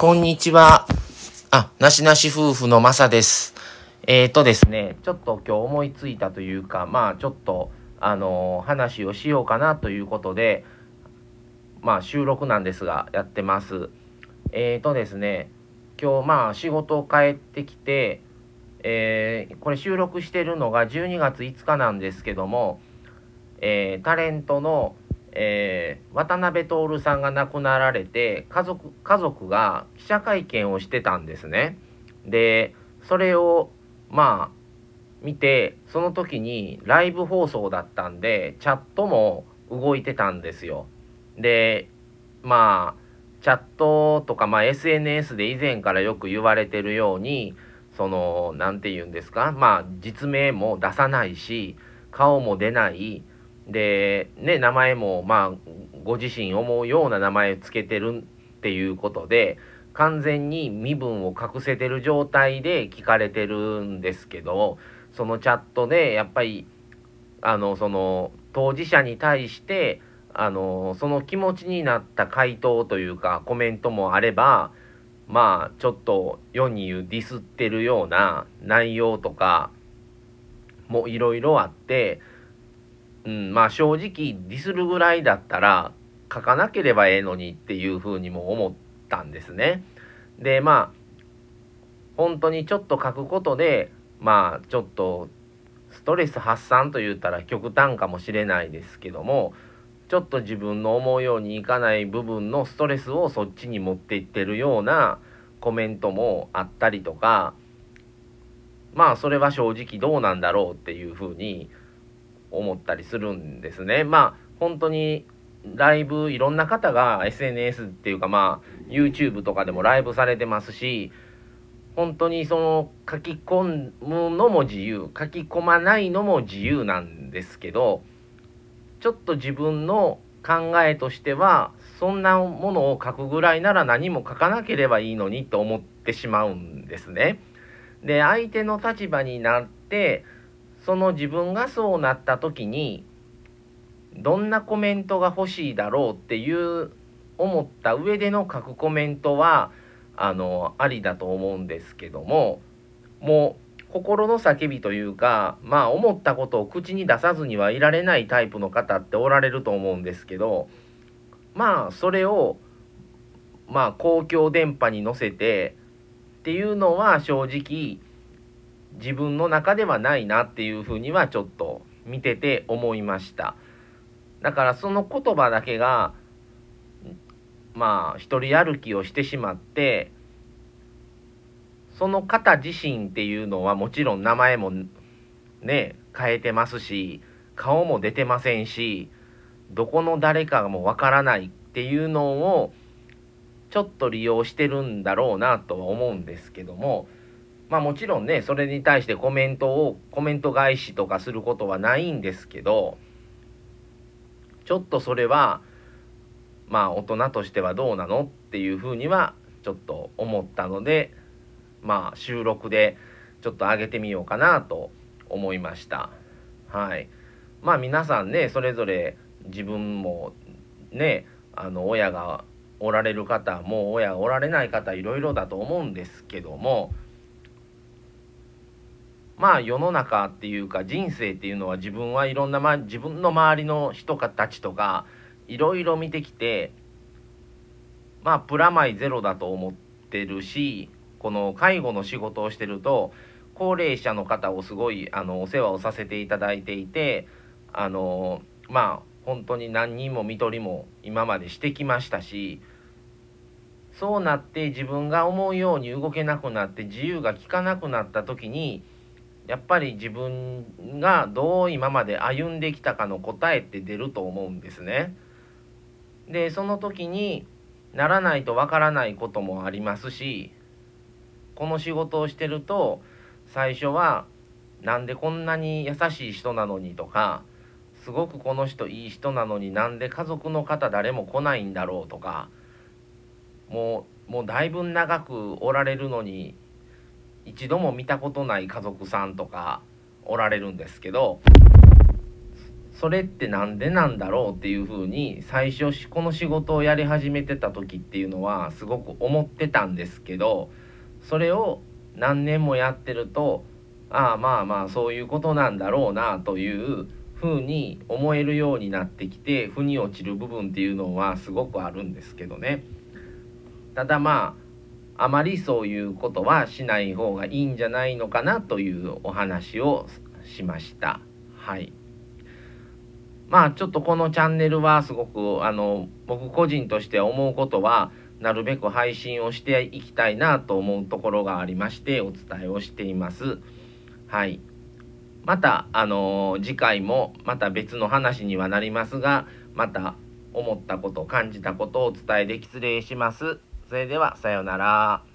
こんにちは。あ、なしなし夫婦のまさです。えーとですね、ちょっと今日思いついたというか、まあちょっと、あのー話をしようかなということで、まあ収録なんですが、やってます。えーとですね、今日まあ仕事を帰ってきて、えーこれ収録してるのが12月5日なんですけども、えータレントの、えー渡辺徹さんが亡くなられて家族家族が記者会見をしてたんですね。でそれをまあ見てその時にライブ放送だったんでチャットも動いてたんですよ。でまあチャットとか、まあ、SNS で以前からよく言われてるようにその何て言うんですか？まあ実名も出さないし顔も出ないでね名前もまあご自身思うような名前をつけてるっていうことで完全に身分を隠せてる状態で聞かれてるんですけどそのチャットでやっぱりあのその当事者に対してあのその気持ちになった回答というかコメントもあればまあちょっと世に言うディスってるような内容とかもいろいろあって、うん、まあ正直ディスるぐらいだったら書かなければええのにっていうふうにも思ったんですね。でまあ本当にちょっと書くことでまあちょっとストレス発散と言ったら極端かもしれないですけどもちょっと自分の思うようにいかない部分のストレスをそっちに持っていってるようなコメントもあったりとかまあそれは正直どうなんだろうっていうふうに思ったりするんですね。まあ本当にライブいろんな方が SNS っていうかまあ YouTube とかでもライブされてますし本当にその書き込むのも自由書き込まないのも自由なんですけどちょっと自分の考えとしてはそんなものを書くぐらいなら何も書かなければいいのにと思ってしまうんですね。で相手の立場になってその自分がそうなった時にどんなコメントが欲しいだろうっていう思った上での書くコメントはあのありだと思うんですけどももう心の叫びというかまあ思ったことを口に出さずにはいられないタイプの方っておられると思うんですけどまあそれをまあ公共電波に乗せてっていうのは正直自分の中ではないなっていうふうにはちょっと見てて思いました。だからその言葉だけがまあ一人歩きをしてしまってその方自身っていうのはもちろん名前もね変えてますし顔も出てませんしどこの誰かもわからないっていうのをちょっと利用してるんだろうなとは思うんですけどもまあもちろんねそれに対してコメントをコメント返しとかすることはないんですけどちょっとそれはまあ大人としてはどうなのっていうふうにはちょっと思ったのでまあ収録でちょっと上げてみようかなと思いました。はい。まあ皆さんねそれぞれ自分もねあの親がおられる方もう親がおられない方いろいろだと思うんですけどもまあ世の中っていうか人生っていうのは自分はいろんな、ま、自分の周りの人たちとかいろいろ見てきてまあプラマイゼロだと思ってるしこの介護の仕事をしてると高齢者の方をすごいあのお世話をさせていただいていてあのまあ本当に何人も看取りも今までしてきましたしそうなって自分が思うように動けなくなって自由が利かなくなった時にやっぱり自分がどう今まで歩んできたかの答えって出ると思うんですね。でその時にならないとわからないこともありますしこの仕事をしてると最初はなんでこんなに優しい人なのにとかすごくこの人いい人なのになんで家族の方誰も来ないんだろうとかもうもうだいぶ長くおられるのに一度も見たことない家族さんとかおられるんですけどそれって何でなんだろうっていうふうに最初この仕事をやり始めてた時っていうのはすごく思ってたんですけどそれを何年もやってるとああまあまあそういうことなんだろうなというふうに思えるようになってきて腑に落ちる部分っていうのはすごくあるんですけどね。ただまああまりそういうことはしない方がいいんじゃないのかなというお話をしましたはいまあちょっとこのチャンネルはすごくあの僕個人として思うことはなるべく配信をしていきたいなと思うところがありましてお伝えをしています。はい。また、あの、次回もまた別の話にはなりますが、また思ったこと、感じたことをお伝えでき失礼します。それでは、さようなら。